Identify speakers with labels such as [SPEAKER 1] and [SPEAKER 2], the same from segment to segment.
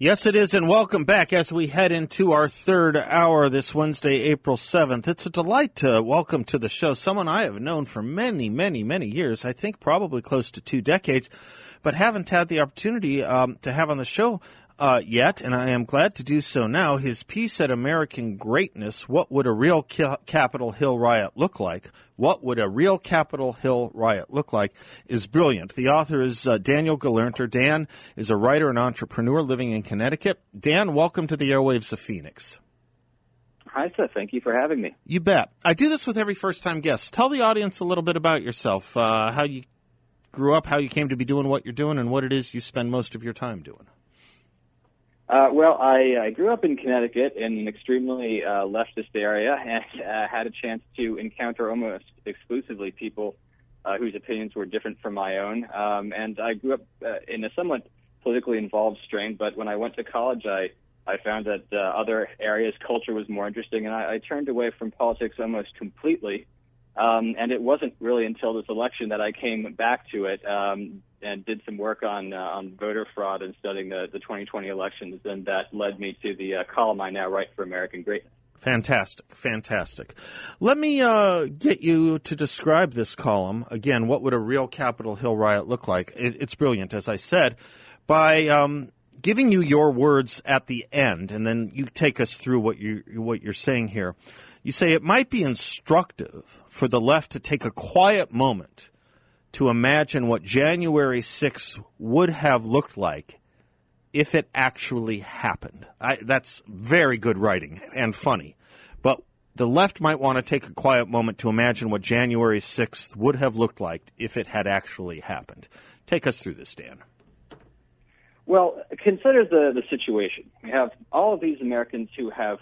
[SPEAKER 1] Yes, it is, and welcome back as we head into our third hour this Wednesday, April 7th. It's a delight to welcome to the show someone I have known for many, many, many years. I think probably close to two decades, but haven't had the opportunity um, to have on the show uh, yet, and I am glad to do so now. His piece at American Greatness What Would a Real Capitol Hill Riot Look Like? What Would a Real Capitol Hill Riot Look Like? is brilliant. The author is uh, Daniel Gelernter. Dan is a writer and entrepreneur living in Connecticut. Dan, welcome to the airwaves of Phoenix.
[SPEAKER 2] Hi, Seth. Thank you for having me.
[SPEAKER 1] You bet. I do this with every first time guest. Tell the audience a little bit about yourself, uh, how you grew up, how you came to be doing what you're doing, and what it is you spend most of your time doing.
[SPEAKER 2] Uh, well, I, I grew up in Connecticut in an extremely uh, leftist area and uh, had a chance to encounter almost exclusively people uh, whose opinions were different from my own. Um, and I grew up uh, in a somewhat politically involved strain, but when I went to college, I, I found that uh, other areas, culture was more interesting, and I, I turned away from politics almost completely. Um, and it wasn't really until this election that I came back to it. Um, and did some work on uh, on voter fraud and studying the, the 2020 elections, and that led me to the uh, column I now write for American Greatness.
[SPEAKER 1] Fantastic, fantastic. Let me uh, get you to describe this column again. What would a real Capitol Hill riot look like? It, it's brilliant, as I said, by um, giving you your words at the end, and then you take us through what you what you're saying here. You say it might be instructive for the left to take a quiet moment to imagine what January 6th would have looked like if it actually happened. I, that's very good writing and funny. But the left might want to take a quiet moment to imagine what January 6th would have looked like if it had actually happened. Take us through this, Dan.
[SPEAKER 2] Well, consider the, the situation. We have all of these Americans who have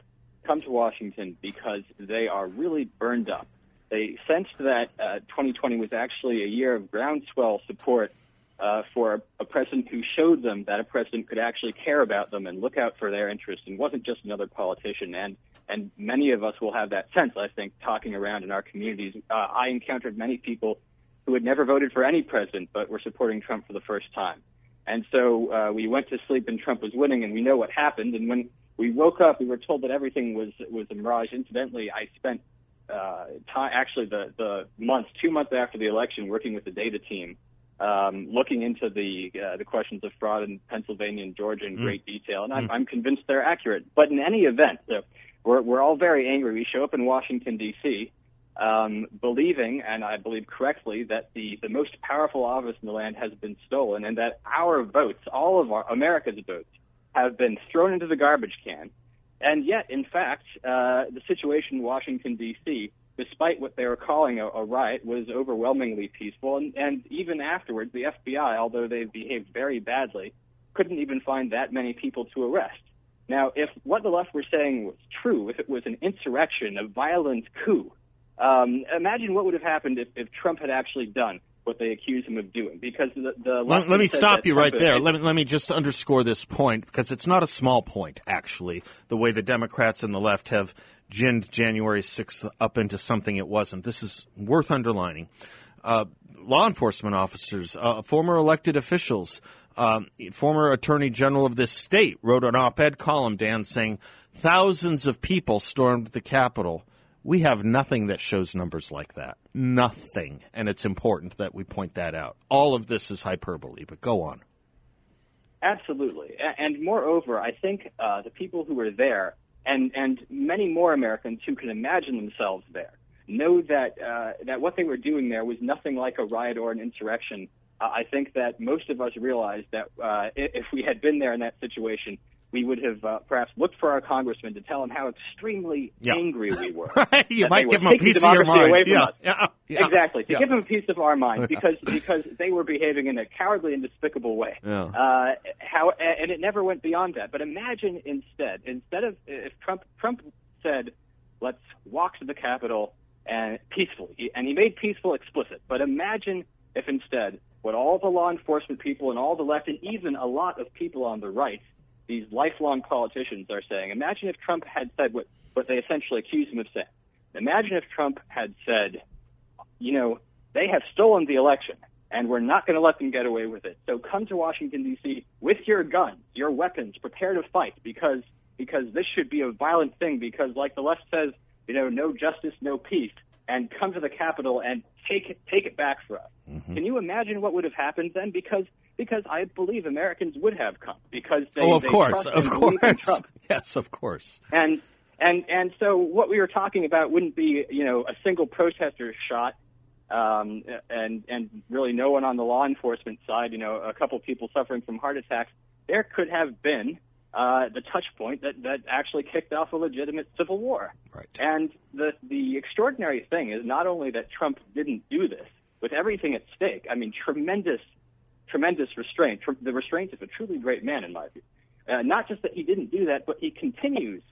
[SPEAKER 2] come to Washington because they are really burned up they sensed that uh, 2020 was actually a year of groundswell support uh, for a president who showed them that a president could actually care about them and look out for their interests and wasn't just another politician. And and many of us will have that sense. I think talking around in our communities, uh, I encountered many people who had never voted for any president but were supporting Trump for the first time. And so uh, we went to sleep and Trump was winning, and we know what happened. And when we woke up, we were told that everything was was a mirage. Incidentally, I spent uh, time, actually the the months, two months after the election, working with the data team, um, looking into the uh, the questions of fraud in Pennsylvania and Georgia in mm. great detail, and I'm, mm. I'm convinced they're accurate. But in any event, so we're we're all very angry. We show up in Washington D.C. Um, believing, and I believe correctly, that the the most powerful office in the land has been stolen, and that our votes, all of our America's votes, have been thrown into the garbage can and yet, in fact, uh, the situation in Washington, D.C., despite what they were calling a, a riot, was overwhelmingly peaceful. And, and even afterwards, the FBI, although they behaved very badly, couldn't even find that many people to arrest. Now, if what the left were saying was true, if it was an insurrection, a violent coup, um, imagine what would have happened if, if Trump had actually done what they accuse him of doing. Because the, the
[SPEAKER 1] let, let, me stop you right there. Let me let me just underscore this point because it's not a small point. Actually, the way the Democrats and the left have ginned January sixth up into something it wasn't. This is worth underlining. Uh, law enforcement officers, uh, former elected officials. Um, former attorney general of this state wrote an op-ed column, Dan, saying thousands of people stormed the Capitol we have nothing that shows numbers like that. Nothing. And it's important that we point that out. All of this is hyperbole, but go on.
[SPEAKER 2] Absolutely. And moreover, I think uh, the people who were there, and, and many more Americans who can imagine themselves there, know that, uh, that what they were doing there was nothing like a riot or an insurrection I think that most of us realized that uh, if we had been there in that situation, we would have uh, perhaps looked for our congressman to tell him how extremely
[SPEAKER 1] Yeah.
[SPEAKER 2] angry we were.
[SPEAKER 1] you might give him a piece of your mind.
[SPEAKER 2] away from
[SPEAKER 1] Yeah,
[SPEAKER 2] us.
[SPEAKER 1] yeah, yeah.
[SPEAKER 2] Exactly, to
[SPEAKER 1] Yeah.
[SPEAKER 2] give him a piece of our mind because because they were behaving in a cowardly and despicable way.
[SPEAKER 3] Yeah.
[SPEAKER 2] Uh, how and it never went beyond that. But imagine instead, instead of if Trump Trump said, "Let's walk to the Capitol and peacefully," and he made peaceful explicit. But imagine if instead, what all the law enforcement people and all the left, and even a lot of people on the right, these lifelong politicians are saying. Imagine if Trump had said what what they essentially accuse him of saying. Imagine if Trump had said, you know, they have stolen the election and we're not going to let them get away with it. So come to Washington D.C. with your guns, your weapons, prepare to fight because because this should be a violent thing because like the left says, you know, no justice, no peace, and come to the Capitol and take it take it back for us. Mm-hmm. Can you imagine what would have happened then? Because because I believe Americans would have come because they,
[SPEAKER 1] oh, of
[SPEAKER 2] they
[SPEAKER 1] course,
[SPEAKER 2] trust
[SPEAKER 1] of
[SPEAKER 2] and believe in
[SPEAKER 1] course.
[SPEAKER 2] Trump.
[SPEAKER 1] Yes, of course.
[SPEAKER 2] And and and so what we were talking about wouldn't be you know a single protester shot, um, and and really no one on the law enforcement side. You know, a couple people suffering from heart attacks. There could have been uh, the touch point that that actually kicked off a legitimate civil war.
[SPEAKER 1] Right.
[SPEAKER 2] And the the extraordinary thing is not only that Trump didn't do this with everything at stake. I mean, tremendous tremendous restraint, tr- the restraints of a truly great man, in my view. Uh, not just that he didn't do that, but he continues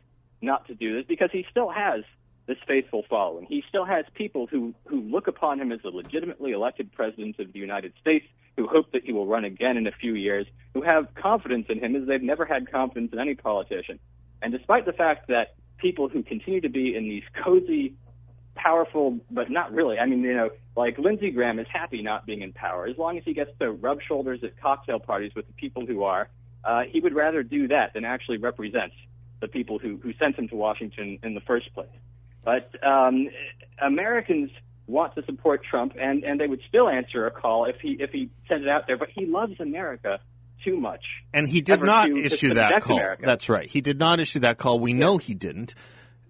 [SPEAKER 2] not to do this because he still has this faithful following. He still has people who, who look upon him as a legitimately elected president of the United States, who hope that he will run again in a few years, who have confidence in him as they've never had confidence in any politician. And despite the fact that people who continue to be in these cozy, powerful, but not really. I mean, you know, like Lindsey Graham is happy not being in power as long as he gets to rub shoulders at cocktail parties with the people who are. Uh, he would rather do that than actually represent the people who, who sent him to Washington in the first place. But um, Americans want to support Trump, and, and they would still answer a call if he if he sent it out there. But he loves America too much.
[SPEAKER 1] And he did not
[SPEAKER 2] to- to
[SPEAKER 1] issue that call.
[SPEAKER 2] America.
[SPEAKER 1] That's right. He did not issue that call. We know he didn't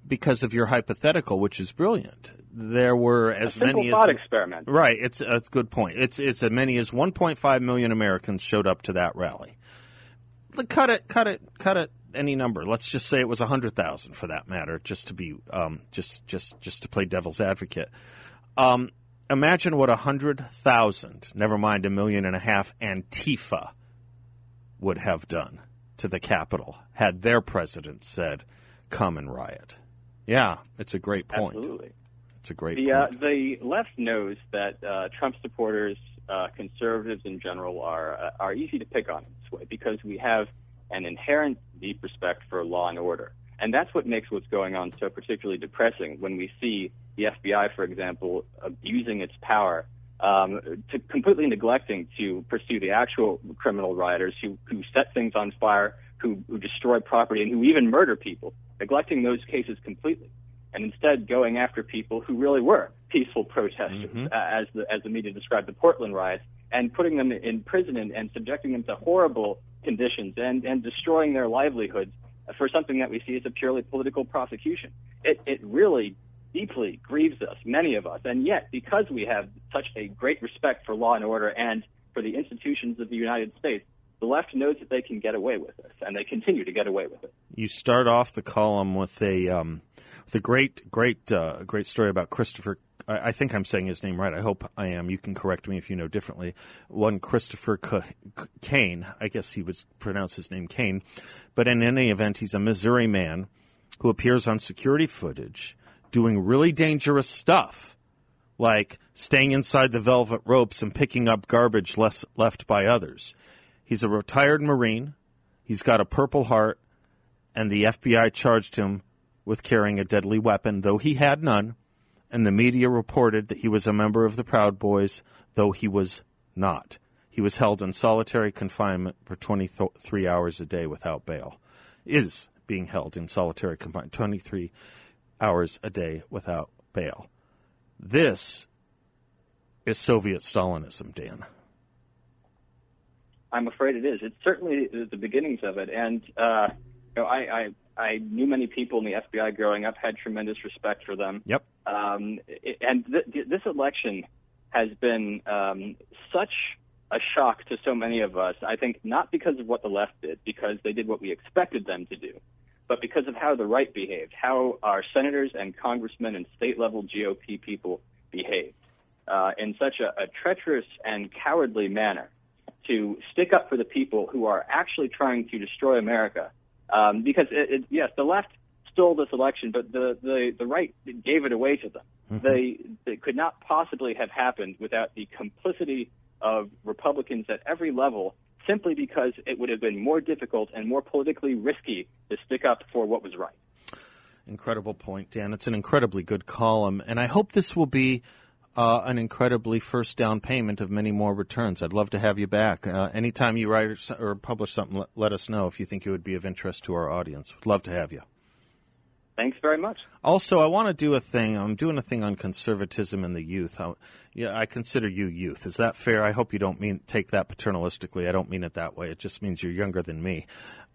[SPEAKER 1] because of your hypothetical, which is brilliant. There were as many as
[SPEAKER 2] experiment.
[SPEAKER 1] right. It's a good point. It's it's as many as 1.5 million Americans showed up to that rally. Cut it, cut it, cut it. Any number. Let's just say it was 100,000 for that matter, just to be um, just just just to play devil's advocate. Um, imagine what 100,000, never mind a million and a half, Antifa would have done to the Capitol had their president said, "Come and riot." Yeah, it's a great point.
[SPEAKER 2] Absolutely.
[SPEAKER 1] It's a great
[SPEAKER 2] The uh,
[SPEAKER 1] point.
[SPEAKER 2] the left knows that uh, Trump supporters, uh, conservatives in general, are uh, are easy to pick on in this way because we have an inherent deep respect for law and order, and that's what makes what's going on so particularly depressing. When we see the FBI, for example, abusing its power um, to completely neglecting to pursue the actual criminal rioters who who set things on fire, who who destroy property, and who even murder people, neglecting those cases completely and instead going after people who really were peaceful protesters, uh, as the as the media described the Portland riots, and putting them in prison and, and subjecting them to horrible conditions and and destroying their livelihoods for something that we see as a purely political prosecution. It it really deeply grieves us, many of us, and yet because we have such a great respect for law and order and for the institutions of the United States, the left knows that they can get away with this, and they continue to get away with it.
[SPEAKER 1] You start off the column with a um, with a great, great, uh, great story about Christopher. I, I think I'm saying his name right. I hope I am. You can correct me if you know differently. One Christopher C- Kane. I guess he would pronounce his name Kane, but in any event, he's a Missouri man who appears on security footage doing really dangerous stuff, like staying inside the velvet ropes and picking up garbage less, left by others. He's a retired Marine. He's got a Purple Heart, and the FBI charged him with carrying a deadly weapon, though he had none. And the media reported that he was a member of the Proud Boys, though he was not. He was held in solitary confinement for 23 hours a day without bail. Is being held in solitary confinement 23 hours a day without bail. This is Soviet Stalinism, Dan.
[SPEAKER 2] I'm afraid it is. It's certainly the beginnings of it, and uh, you know, I, I I knew many people in the FBI growing up, had tremendous respect for them.
[SPEAKER 1] Yep.
[SPEAKER 2] Um, and th- th- this election has been um, such a shock to so many of us. I think not because of what the left did, because they did what we expected them to do, but because of how the right behaved, how our senators and congressmen and state level GOP people behaved uh, in such a, a treacherous and cowardly manner to stick up for the people who are actually trying to destroy America. Um, because it, it, yes, the left stole this election, but the the, the right gave it away to them. Mm-hmm. They it could not possibly have happened without the complicity of Republicans at every level, simply because it would have been more difficult and more politically risky to stick up for what was right.
[SPEAKER 1] Incredible point, Dan. It's an incredibly good column, and I hope this will be uh, an incredibly first down payment of many more returns. I'd love to have you back. Uh, anytime you write or publish something, let, let, us know if you think it would be of interest to our audience. Would love to have you.
[SPEAKER 2] Thanks very much.
[SPEAKER 1] Also, I want to do a thing. I'm doing a thing on conservatism and the youth. I, yeah, I consider you youth. Is that fair? I hope you don't mean take that paternalistically. I don't mean it that way. It just means you're younger than me,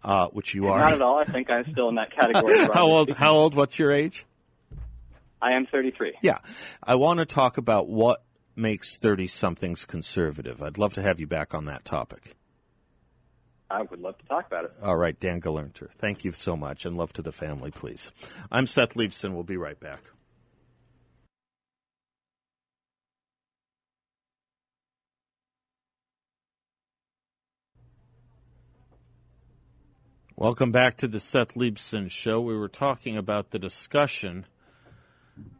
[SPEAKER 1] uh, which you are.
[SPEAKER 2] Not at all. I think I'm still in that category.
[SPEAKER 1] how old? How old? What's your age?
[SPEAKER 2] I am 33.
[SPEAKER 1] Yeah. I want to talk about what makes 30 somethings conservative. I'd love to have you back on that topic.
[SPEAKER 2] I would love to talk about it.
[SPEAKER 1] All right, Dan Gelernter. Thank you so much, and love to the family, please. I'm Seth Leibsohn. We'll be right back. Welcome back to the Seth Leibsohn Show. We were talking about the discussion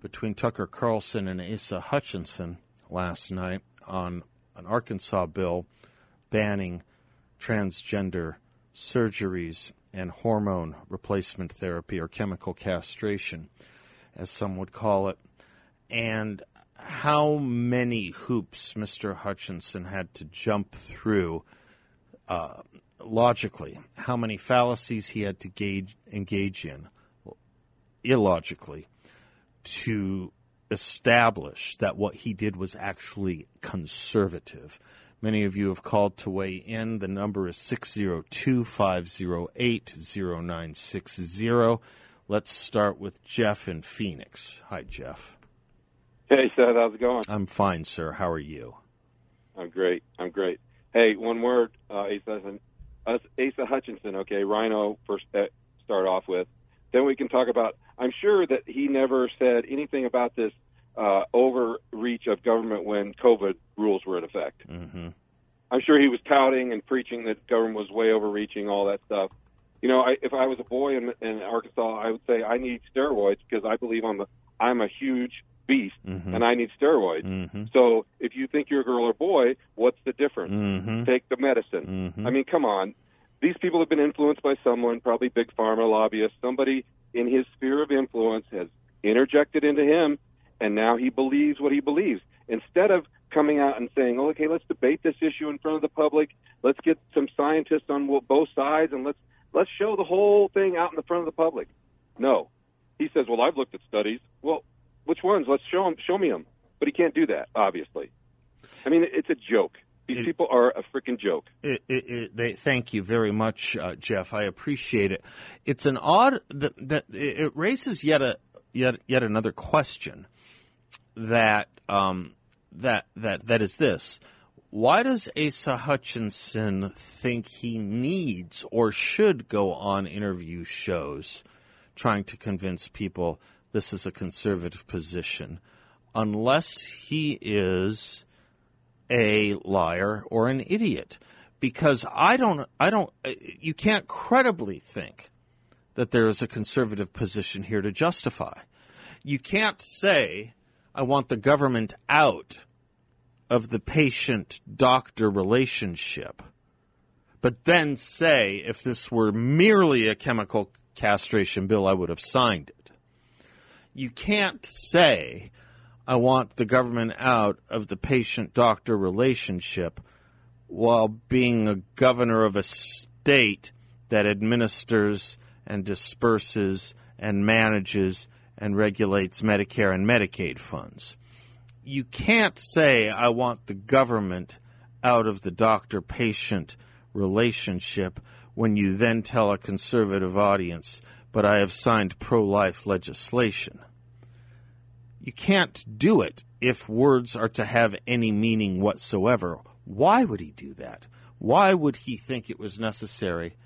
[SPEAKER 1] between Tucker Carlson and Asa Hutchinson last night on an Arkansas bill banning transgender surgeries and hormone replacement therapy or chemical castration, as some would call it, and how many hoops Mr. Hutchinson had to jump through uh, logically, how many fallacies he had to gauge, engage in illogically to establish that what he did was actually conservative. Many of you have called to weigh in. The number is 602 508 0960. Let's start with Jeff in Phoenix. Hi, Jeff.
[SPEAKER 3] Hey, Seth. How's it going?
[SPEAKER 1] I'm fine, sir. How are you?
[SPEAKER 3] I'm great. I'm great. Hey, one word, uh, Asa, Asa Hutchinson, okay, RINO, first uh, start off with. Then we can talk about, I'm sure that he never said anything about this uh, overreach of government when COVID rules were in effect. Mm-hmm. I'm sure he was touting and preaching that government was way overreaching, all that stuff. You know, I, if I was a boy in, in Arkansas, I would say I need steroids because I believe I'm a I'm a huge beast mm-hmm. and I need steroids. Mm-hmm. So if you think you're a girl or boy, what's the difference? Mm-hmm. Take the medicine. Mm-hmm. I mean, come on. These people have been influenced by someone, probably big pharma lobbyist, somebody in his sphere of influence has interjected into him and now he believes what he believes. Instead of coming out and saying, oh, "Okay, let's debate this issue in front of the public. Let's get some scientists on both sides, and let's let's show the whole thing out in the front of the public." No, he says, "Well, I've looked at studies. Well, which ones? Let's show him. Show me them." But he can't do that, obviously. I mean, it's a joke. These it, people are a freaking joke.
[SPEAKER 1] It, it, they, thank you very much, uh, Jeff. I appreciate it. It's an odd that, that it raises yet a yet yet another question that um, that that that is this. Why does Asa Hutchinson think he needs or should go on interview shows trying to convince people this is a conservative position unless he is a liar or an idiot? Because I don't I don't uh, you can't credibly think that there is a conservative position here to justify. You can't say I want the government out of the patient doctor relationship, but then say if this were merely a chemical castration bill, I would have signed it. You can't say, I want the government out of the patient doctor relationship while being a governor of a state that administers and disperses and manages and regulates Medicare and Medicaid funds. You can't say, I want the government out of the doctor patient relationship when you then tell a conservative audience, but I have signed pro life legislation. You can't do it if words are to have any meaning whatsoever. Why would he do that? Why would he think it was necessary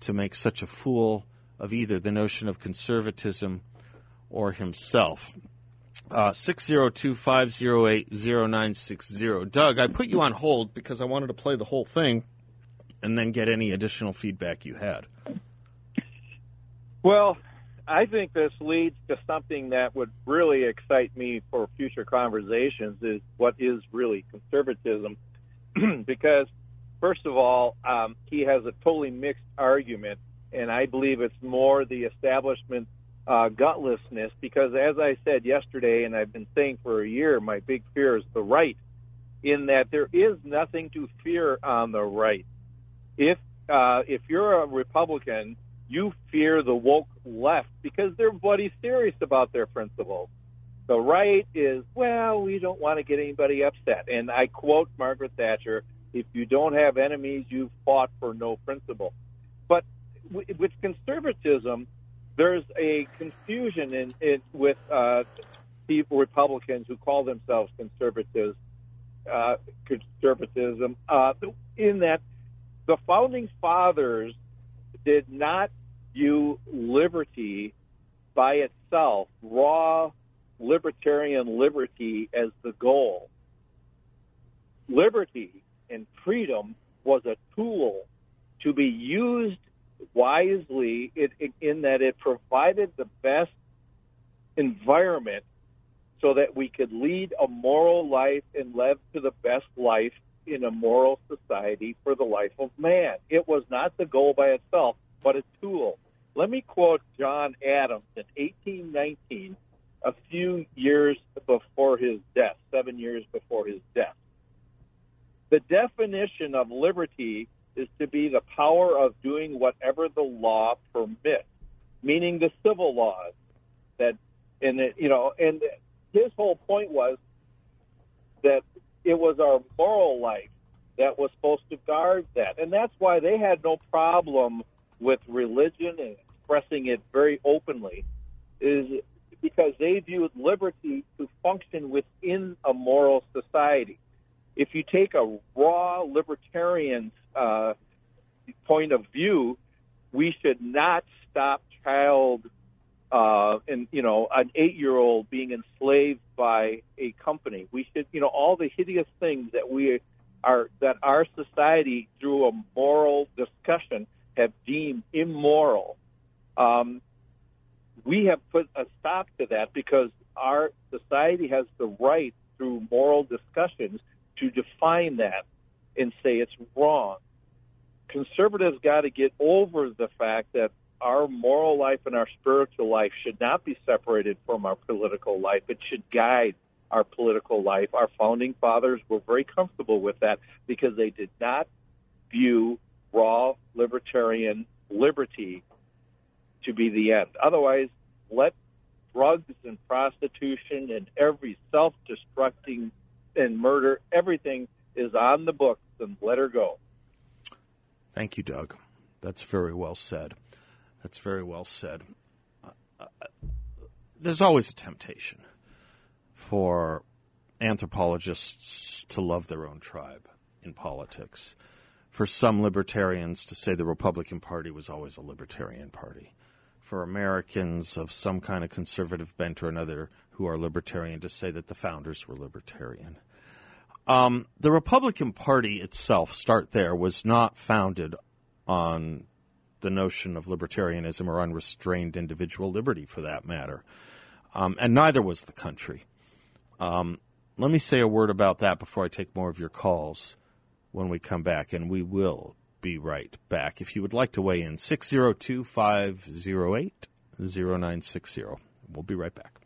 [SPEAKER 1] to make such a fool of either the notion of conservatism or himself? Uh, 602 508 0960. Doug, I put you on hold because I wanted to play the whole thing and then get any additional feedback you had.
[SPEAKER 4] Well, I think this leads to something that would really excite me for future conversations is what is really conservatism. because, first of all, um, he has a totally mixed argument, and I believe it's more the establishment uh, gutlessness. Because, as I said yesterday, and I've been saying for a year, my big fear is the right, in that there is nothing to fear on the right. If uh, if you're a Republican you fear the woke left because they're bloody serious about their principles. The right is, well, we don't want to get anybody upset. And I quote Margaret Thatcher if you don't have enemies, you've fought for no principle. But with conservatism, there's a confusion in, with uh, people, Republicans who call themselves conservatives, uh, conservatism, uh, in that the founding fathers did not view liberty by itself, raw libertarian liberty, as the goal. Liberty and freedom was a tool to be used wisely in, in that it provided the best environment so that we could lead a moral life and live to the best life in a moral society for the life of man. It was not the goal by itself, but a tool. Let me quote John Adams in 1819, a few years before his death, seven years before his death. The definition of liberty is to be the power of doing whatever the law permits, meaning the civil laws. That, and it, you know, and his whole point was that it was our moral life that was supposed to guard that, and that's why they had no problem with religion and expressing it very openly is because they viewed liberty to function within a moral society. If you take a raw libertarian uh, point of view, we should not stop child uh, and you know an eight-year-old being enslaved by a company. We should you know all the hideous things that we are that our society through a moral discussion deemed immoral, um, we have put a stop to that because our society has the right through moral discussions to define that and say it's wrong. Conservatives got to get over the fact that our moral life and our spiritual life should not be separated from our political life. It should guide our political life. Our founding fathers were very comfortable with that because they did not view raw libertarian liberty to be the end. Otherwise, let drugs and prostitution and every self destructing and murder, everything is on the books and let her go.
[SPEAKER 1] Thank you, Doug. That's very well said. That's very well said. Uh, uh, there's always a temptation for anthropologists to love their own tribe in politics for some libertarians to say the Republican Party was always a libertarian party. For Americans of some kind of conservative bent or another who are libertarian to say that the founders were libertarian. Um, the Republican Party itself, start there, was not founded on the notion of libertarianism or unrestrained individual liberty for that matter. Um, and neither was the country. Um, let me say a word about that before I take more of your calls when we come back, and we will be right back. If you would like to weigh in, 602 508 0960. We'll be right back.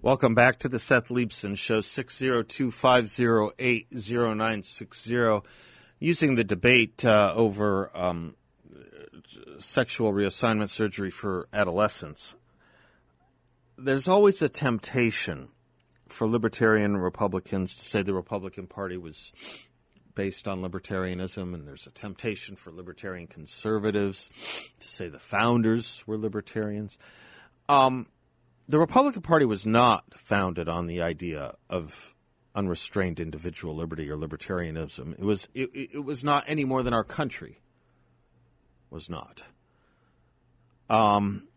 [SPEAKER 1] Welcome back to the Seth Leibsohn Show, 602 508 0960. Using the debate uh, over um, sexual reassignment surgery for adolescents, there's always a temptation for libertarian Republicans to say the Republican Party was based on libertarianism, and there's a temptation for libertarian conservatives to say the founders were libertarians. Um, the Republican Party was not founded on the idea of unrestrained individual liberty or libertarianism. It was it, it was not any more than our country was not. Um,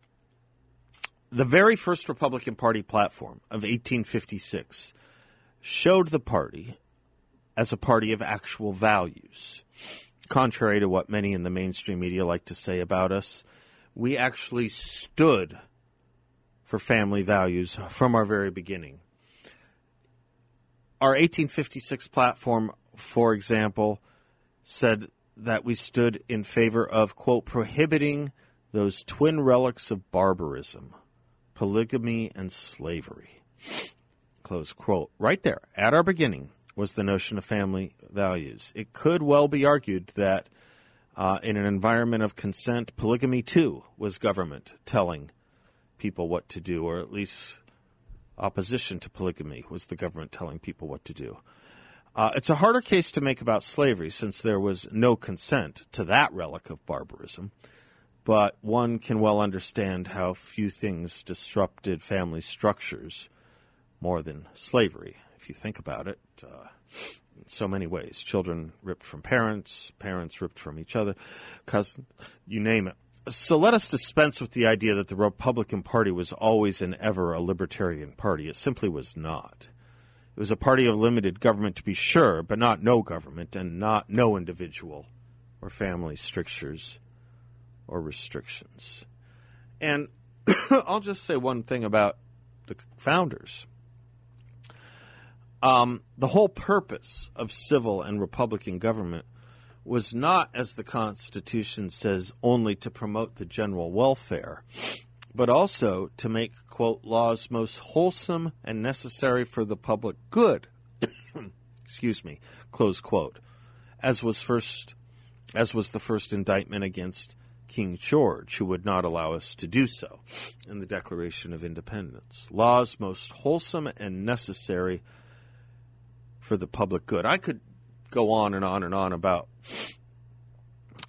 [SPEAKER 1] the very first Republican Party platform of 1856 showed the party as a party of actual values. Contrary to what many in the mainstream media like to say about us, we actually stood for family values from our very beginning. Our 1856 platform, for example, said that we stood in favor of, quote, prohibiting those twin relics of barbarism, polygamy and slavery. Close quote. Right there, at our beginning, was the notion of family values. It could well be argued that uh, in an environment of consent, polygamy too was government telling people what to do, or at least opposition to polygamy was the government telling people what to do. Uh, it's a harder case to make about slavery since there was no consent to that relic of barbarism, but one can well understand how few things disrupted family structures more than slavery, if you think about it. Uh, in so many ways. Children ripped from parents, parents ripped from each other, cousins, you name it. So let us dispense with the idea that the Republican Party was always and ever a libertarian party. It simply was not. It was a party of limited government, to be sure, but not no government and not no individual or family strictures or restrictions. And I'll just say one thing about the founders. Um, the whole purpose of civil and republican government was not, as the Constitution says, only to promote the general welfare, but also to make, quote, laws most wholesome and necessary for the public good. Excuse me, close quote. As was first as was the first indictment against King George, who would not allow us to do so in the Declaration of Independence. Laws most wholesome and necessary for the public good. I could go on and on and on about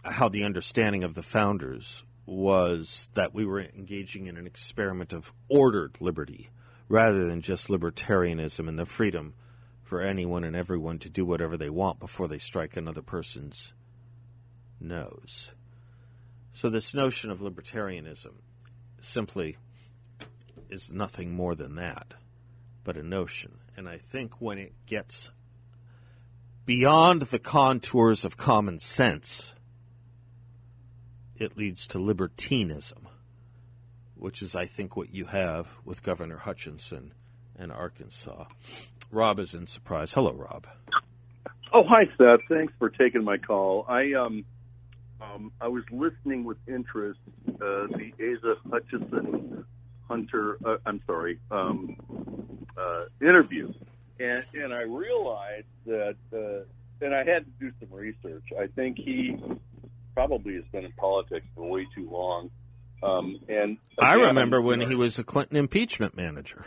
[SPEAKER 1] how the understanding of the founders was that we were engaging in an experiment of ordered liberty rather than just libertarianism and the freedom for anyone and everyone to do whatever they want before they strike another person's nose. So, this notion of libertarianism simply is nothing more than that, but a notion. And I think when it gets beyond the contours of common sense, it leads to libertinism, which is, I think, what you have with Governor Hutchinson in Arkansas. Rob is in Surprise. Hello, Rob.
[SPEAKER 5] Oh, hi, Seth. Thanks for taking my call. I um, um I was listening with interest uh, the Asa Hutchinson Hunter. Uh, I'm sorry, um, uh, interview and and I realized that, uh, and I had to do some research. I think he probably has been in politics for way too long. Um, and again,
[SPEAKER 1] I remember when he was a Clinton impeachment manager.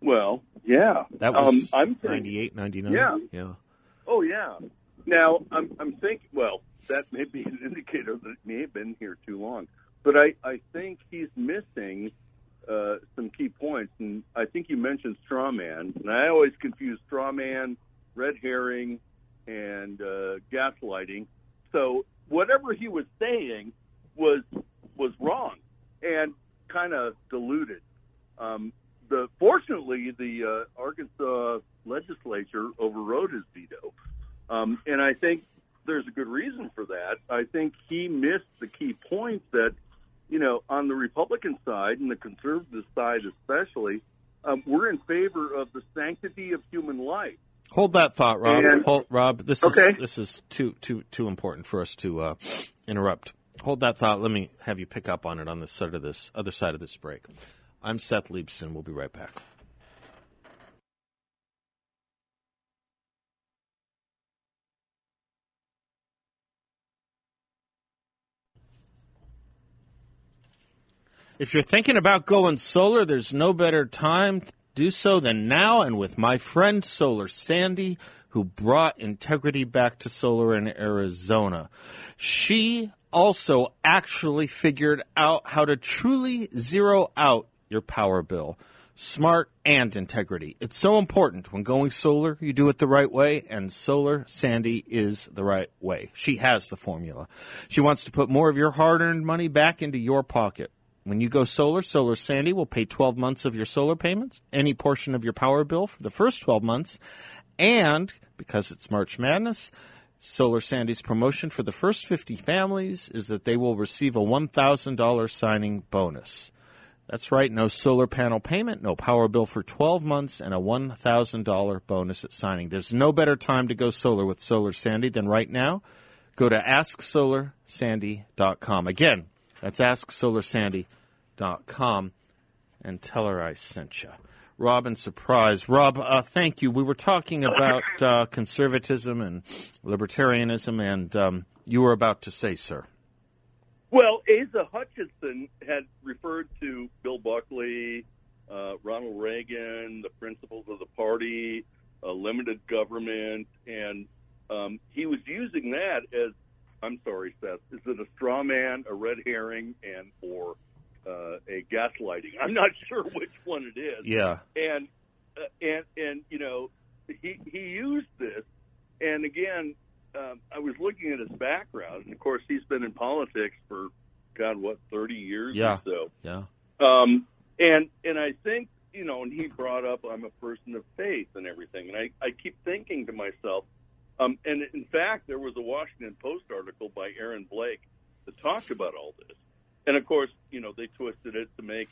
[SPEAKER 5] Well, yeah,
[SPEAKER 1] that was
[SPEAKER 5] um, I'm thinking,
[SPEAKER 1] 98, 99.
[SPEAKER 5] Yeah,
[SPEAKER 1] yeah.
[SPEAKER 5] Oh, yeah. Now I'm I'm thinking. Well, that may be an indicator that he may have been here too long. But I I think he's missing uh, some key points, and I think you mentioned straw man, and I always confuse straw man, red herring, and uh, gaslighting. So whatever he was saying was was wrong and kind of diluted. Um, the fortunately, the uh, Arkansas legislature overrode his veto, um, and I think there's a good reason for that. I think he missed the key point that you know, on the Republican side and the conservative side especially, um, we're in favor of the sanctity of human life.
[SPEAKER 1] Hold that thought, Rob.
[SPEAKER 5] And,
[SPEAKER 1] Hold, Rob, this
[SPEAKER 5] okay.
[SPEAKER 1] is this is too too too important for us to uh, interrupt. Hold that thought. Let me have you pick up on it on the side of this other side of this break. I'm Seth Leibsohn. We'll be right back. If you're thinking about going solar, there's no better time do so then now. And with my friend Solar Sandy, who brought integrity back to solar in Arizona. She also actually figured out how to truly zero out your power bill. Smart and integrity. It's so important when going solar, you do it the right way, and Solar Sandy is the right way. She has the formula. She wants to put more of your hard earned money back into your pocket. When you go solar, Solar Sandy will pay 12 months of your solar payments, any portion of your power bill for the first 12 months, and because it's March Madness, Solar Sandy's promotion for the first 50 families is that they will receive a $1,000 signing bonus. That's right, no solar panel payment, no power bill for 12 months, and a $1,000 bonus at signing. There's no better time to go solar with Solar Sandy than right now. Go to AskSolarSandy.com. Again, that's AskSolarSandy.com and tell her I sent you. Rob. Robin Surprise. Rob, uh, thank you. We were talking about uh, conservatism and libertarianism, and um, you were about to say, sir.
[SPEAKER 5] Well, Asa Hutchinson had referred to Bill Buckley, uh, Ronald Reagan, the principles of the party, limited government, and um, he was using that as, I'm sorry, Seth, is it a straw man, a red herring, and or uh, a gaslighting? I'm not sure which one it is.
[SPEAKER 1] Yeah.
[SPEAKER 5] And uh, and and you know, he he used this, and again, um, I was looking at his background, and of course, he's been in politics for God, what, thirty years
[SPEAKER 1] Yeah.
[SPEAKER 5] or so.
[SPEAKER 1] Yeah.
[SPEAKER 5] Um, and and I think you know, and he brought up I'm a person of faith and everything, and I I keep thinking to myself, um, and in fact, there was a Washington Post article by Aaron Blake that talked about all this, and of course, you know, they twisted it to make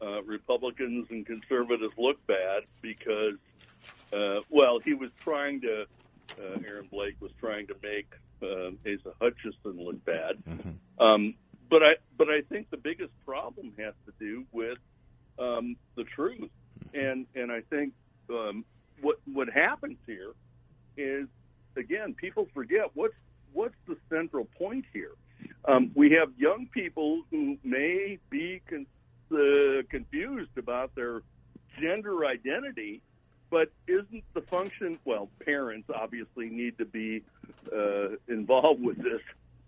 [SPEAKER 5] uh, Republicans and conservatives look bad because, uh, well, he was trying to. Uh, Aaron Blake was trying to make uh, Asa Hutchinson look bad. Um, but I but I think the biggest problem has to do with um, the truth, and and I think um, what what happens here is again people forget what's what's the central point here. Um, we have young people who may be con- uh, confused about their gender identity, but isn't the function? Well, parents obviously need to be uh, involved with this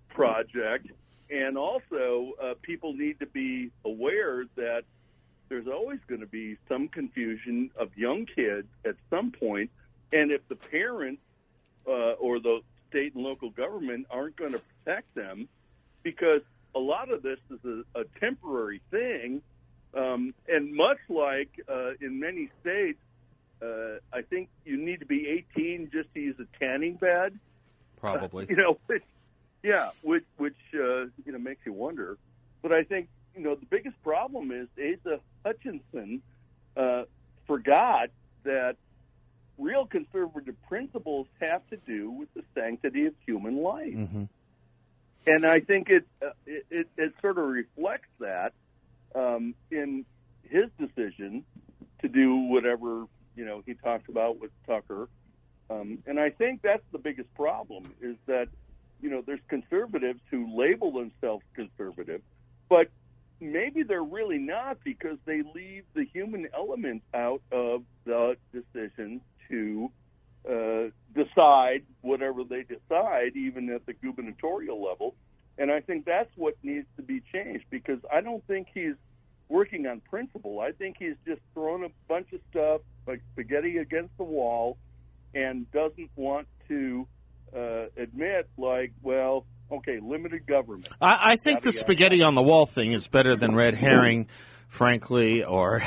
[SPEAKER 5] project, and also uh, people need to be aware that there's always going to be some confusion of young kids at some point, and if the parents uh, or the state and local government aren't going to protect them, because a lot of this is a, a temporary thing, um, and much like uh, in many states, uh, I think you need to be 18 just to use a tanning bed.
[SPEAKER 1] Probably.
[SPEAKER 5] You know, which, yeah, which which uh, you know makes you wonder. But I think you know the biggest problem is Asa Hutchinson uh, forgot that real conservative principles have to do with the sanctity of human life,
[SPEAKER 1] Mm-hmm.
[SPEAKER 5] and I think it uh, it, it, it sort of reflects that um, in his decision to do whatever you know he talked about with Tucker. Um, and I think that's the biggest problem is that, you know, there's conservatives who label themselves conservative, but maybe they're really not because they leave the human element out of the decision to uh, decide whatever they decide, even at the gubernatorial level. And I think that's what needs to be changed because I don't think he's working on principle. I think he's just throwing a bunch of stuff like spaghetti against the wall and doesn't want to uh, admit, like, well, okay, limited government.
[SPEAKER 1] I, I think the
[SPEAKER 5] Yada, yada,
[SPEAKER 1] spaghetti on the wall thing is better than red herring, frankly, or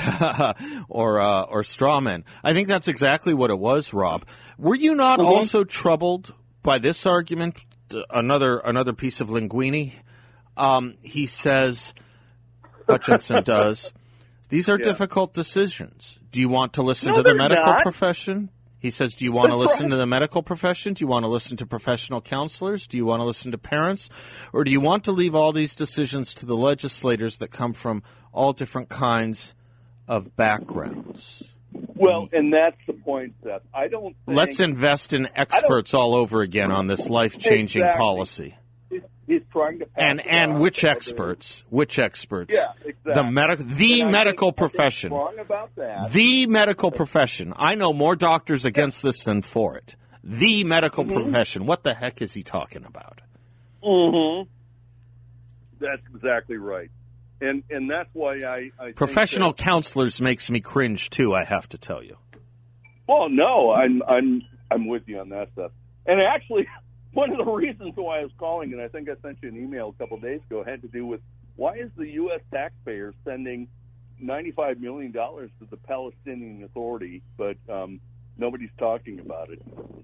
[SPEAKER 1] or uh, or strawman. I think that's exactly what it was, Rob. Were you not
[SPEAKER 5] Mhm.
[SPEAKER 1] also troubled by this argument? Another another piece of linguini. Um, he says, Hutchinson does. These are
[SPEAKER 5] Yeah.
[SPEAKER 1] difficult decisions. Do you want to listen
[SPEAKER 5] No,
[SPEAKER 1] to the medical
[SPEAKER 5] not.
[SPEAKER 1] profession? He says, Do you want to listen to the medical profession? Do you want to listen to professional counselors? Do you want to listen to parents? Or do you want to leave all these decisions to the legislators that come from all different kinds of backgrounds?
[SPEAKER 5] Well, and that's the point, Seth. I don't think
[SPEAKER 1] Let's invest in experts all over again on this life changing
[SPEAKER 5] Exactly.
[SPEAKER 1] policy.
[SPEAKER 5] He's, trying to pass
[SPEAKER 1] And and which experts? Which experts?
[SPEAKER 5] Yeah, exactly.
[SPEAKER 1] The medical the
[SPEAKER 5] I
[SPEAKER 1] medical
[SPEAKER 5] think- I think
[SPEAKER 1] profession.
[SPEAKER 5] Wrong about that.
[SPEAKER 1] The medical profession. I know more doctors against this than for it. the medical profession. What the heck is he talking about?
[SPEAKER 5] Mm-hmm. That's exactly right, and and that's why I, I
[SPEAKER 1] Professional
[SPEAKER 5] that-
[SPEAKER 1] counselors makes me cringe too. I have to tell you.
[SPEAKER 5] Well, no, I'm I'm I'm with you on that stuff. And actually, one of the reasons why I was calling, and I think I sent you an email a couple of days ago, had to do with why is the U.S. taxpayer sending ninety-five million dollars to the Palestinian Authority, but um, nobody's talking about it.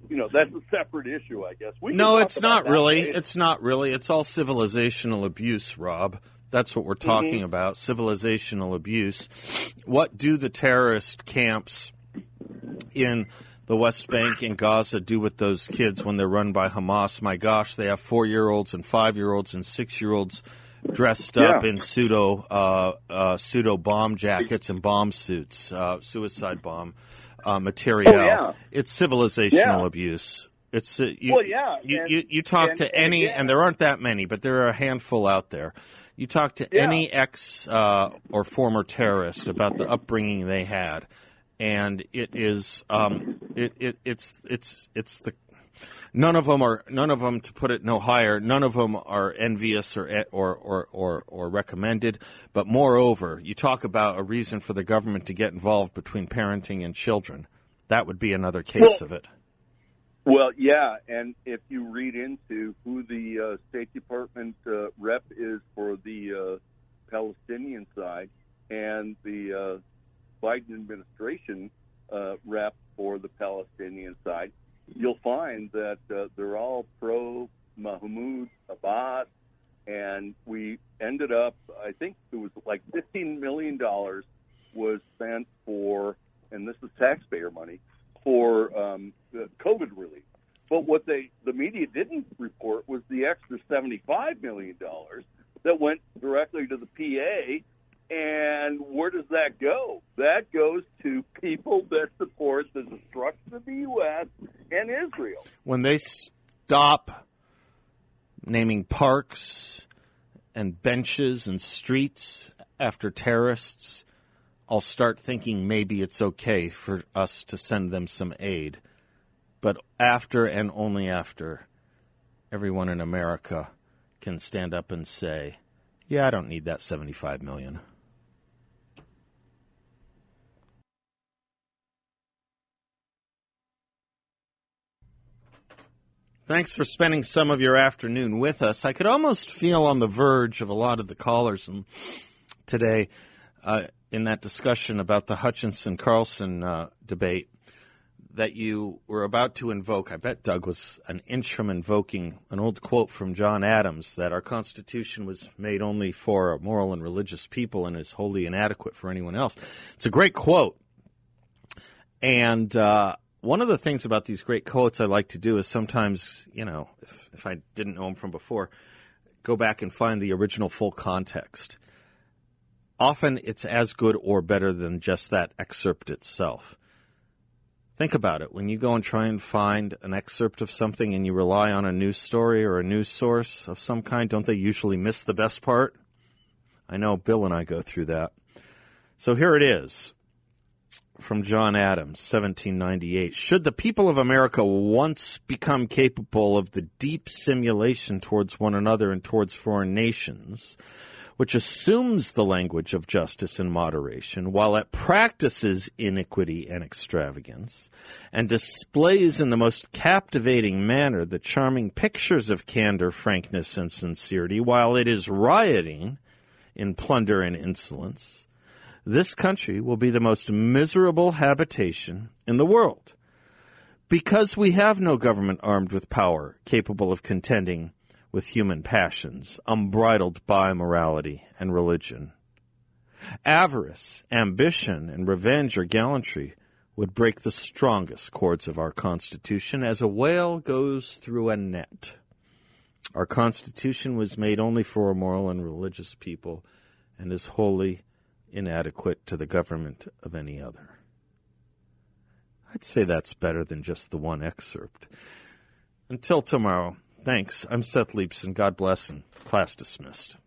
[SPEAKER 5] You know, that's a separate issue, I guess. We
[SPEAKER 1] No, it's not really.
[SPEAKER 5] later.
[SPEAKER 1] It's not really. It's all civilizational abuse, Rob. That's what we're talking about. Civilizational abuse. What do the terrorist camps in the West Bank and Gaza do with those kids when they're run by Hamas? My gosh, they have four year olds and five year olds and six year olds dressed up in pseudo uh, uh, pseudo bomb jackets and bomb suits, uh, suicide bomb uh, material.
[SPEAKER 5] Oh, yeah.
[SPEAKER 1] It's civilizational
[SPEAKER 5] Yeah.
[SPEAKER 1] abuse. It's uh, you,
[SPEAKER 5] Well, yeah,
[SPEAKER 1] You,
[SPEAKER 5] and-
[SPEAKER 1] you, you talk
[SPEAKER 5] and-
[SPEAKER 1] to any,
[SPEAKER 5] again-
[SPEAKER 1] and there aren't that many, but there are a handful out there. You talk to
[SPEAKER 5] Yeah.
[SPEAKER 1] any ex uh, or former terrorist about the upbringing they had, and it is um, it, it it's it's it's the none of them are none of them to put it no higher. None of them are envious or or or or, or recommended. But moreover, you talk about a reason for the government to get involved between parenting and children. That would be another case
[SPEAKER 5] Well-
[SPEAKER 1] of it.
[SPEAKER 5] Well, yeah, and if you read into who the uh, State Department uh, rep is for the uh, Palestinian side and the uh, Biden administration uh, rep for the Palestinian side, you'll find that uh, they're all pro Mahmoud Abbas, and we ended up, I think it was like $15 million was spent for, and this is taxpayer money, for um, the COVID relief. But what they the media didn't report was the extra seventy five million dollars that went directly to the PA. And where does that go? That goes to people that support the destruction of the U.S. and Israel.
[SPEAKER 1] when they stop naming parks and benches and streets after terrorists, I'll start thinking maybe it's okay for us to send them some aid. But after and only after, everyone in America can stand up and say, "Yeah, I don't need that 75 million." Thanks for spending some of your afternoon with us. I could almost feel on the verge of a lot of the callers today uh, in that discussion about the Hutchinson Carlson uh, debate that you were about to invoke. I bet Doug was an inch from invoking an old quote from John Adams that our Constitution was made only for moral and religious people and is wholly inadequate for anyone else. It's a great quote. And uh, one of the things about these great quotes I like to do is sometimes, you know, if, if I didn't know them from before, go back and find the original full context. Often it's as good or better than just that excerpt itself. Think about it. When you go and try and find an excerpt of something and you rely on a news story or a news source of some kind, don't they usually miss the best part? I know Bill and I go through that. So here it is from John Adams, 1798. Should the people of America once become capable of the deep simulation towards one another and towards foreign nations, which assumes the language of justice and moderation, while it practices iniquity and extravagance, and displays in the most captivating manner the charming pictures of candor, frankness, and sincerity, while it is rioting in plunder and insolence, this country will be the most miserable habitation in the world. Because we have no government armed with power capable of contending with human passions, unbridled by morality and religion. Avarice, ambition, and revenge or gallantry would break the strongest cords of our Constitution as a whale goes through a net. Our Constitution was made only for a moral and religious people and is wholly inadequate to the government of any other. I'd say that's better than just the one excerpt. Until tomorrow, thanks. I'm Seth Leibsohn. God bless and class dismissed.